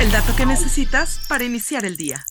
El dato que necesitas para iniciar el día.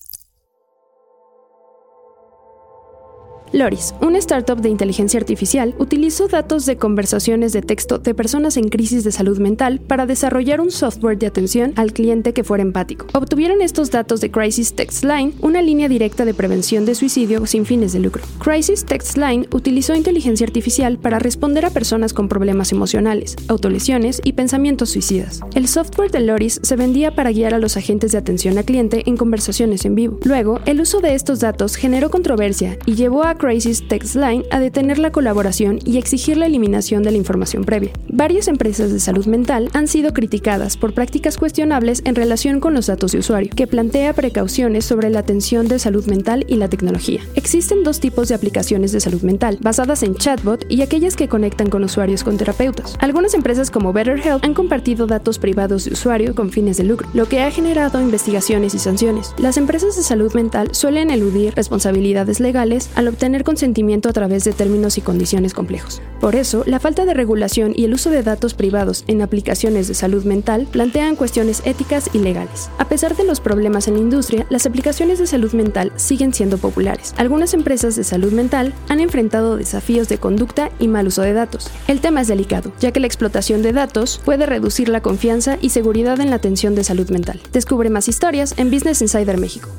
Loris, una startup de inteligencia artificial, utilizó datos de conversaciones de texto de personas en crisis de salud mental para desarrollar un software de atención al cliente que fuera empático. Obtuvieron estos datos de Crisis Text Line, una línea directa de prevención de suicidio sin fines de lucro. Crisis Text Line utilizó inteligencia artificial para responder a personas con problemas emocionales, autolesiones y pensamientos suicidas. El software de Loris se vendía para guiar a los agentes de atención al cliente en conversaciones en vivo. Luego, el uso de estos datos generó controversia y llevó a Crisis Text Line a detener la colaboración y exigir la eliminación de la información previa. Varias empresas de salud mental han sido criticadas por prácticas cuestionables en relación con los datos de usuario, que plantea precauciones sobre la atención de salud mental y la tecnología. Existen dos tipos de aplicaciones de salud mental, basadas en chatbot y aquellas que conectan con usuarios con terapeutas. Algunas empresas como BetterHelp han compartido datos privados de usuario con fines de lucro, lo que ha generado investigaciones y sanciones. Las empresas de salud mental suelen eludir responsabilidades legales al obtener consentimiento a través de términos y condiciones complejos. Por eso, la falta de regulación y el uso de datos privados en aplicaciones de salud mental plantean cuestiones éticas y legales. A pesar de los problemas en la industria, las aplicaciones de salud mental siguen siendo populares. Algunas empresas de salud mental han enfrentado desafíos de conducta y mal uso de datos. El tema es delicado, ya que la explotación de datos puede reducir la confianza y seguridad en la atención de salud mental. Descubre más historias en Business Insider México.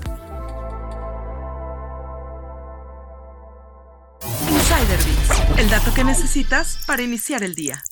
El dato que necesitas para iniciar el día.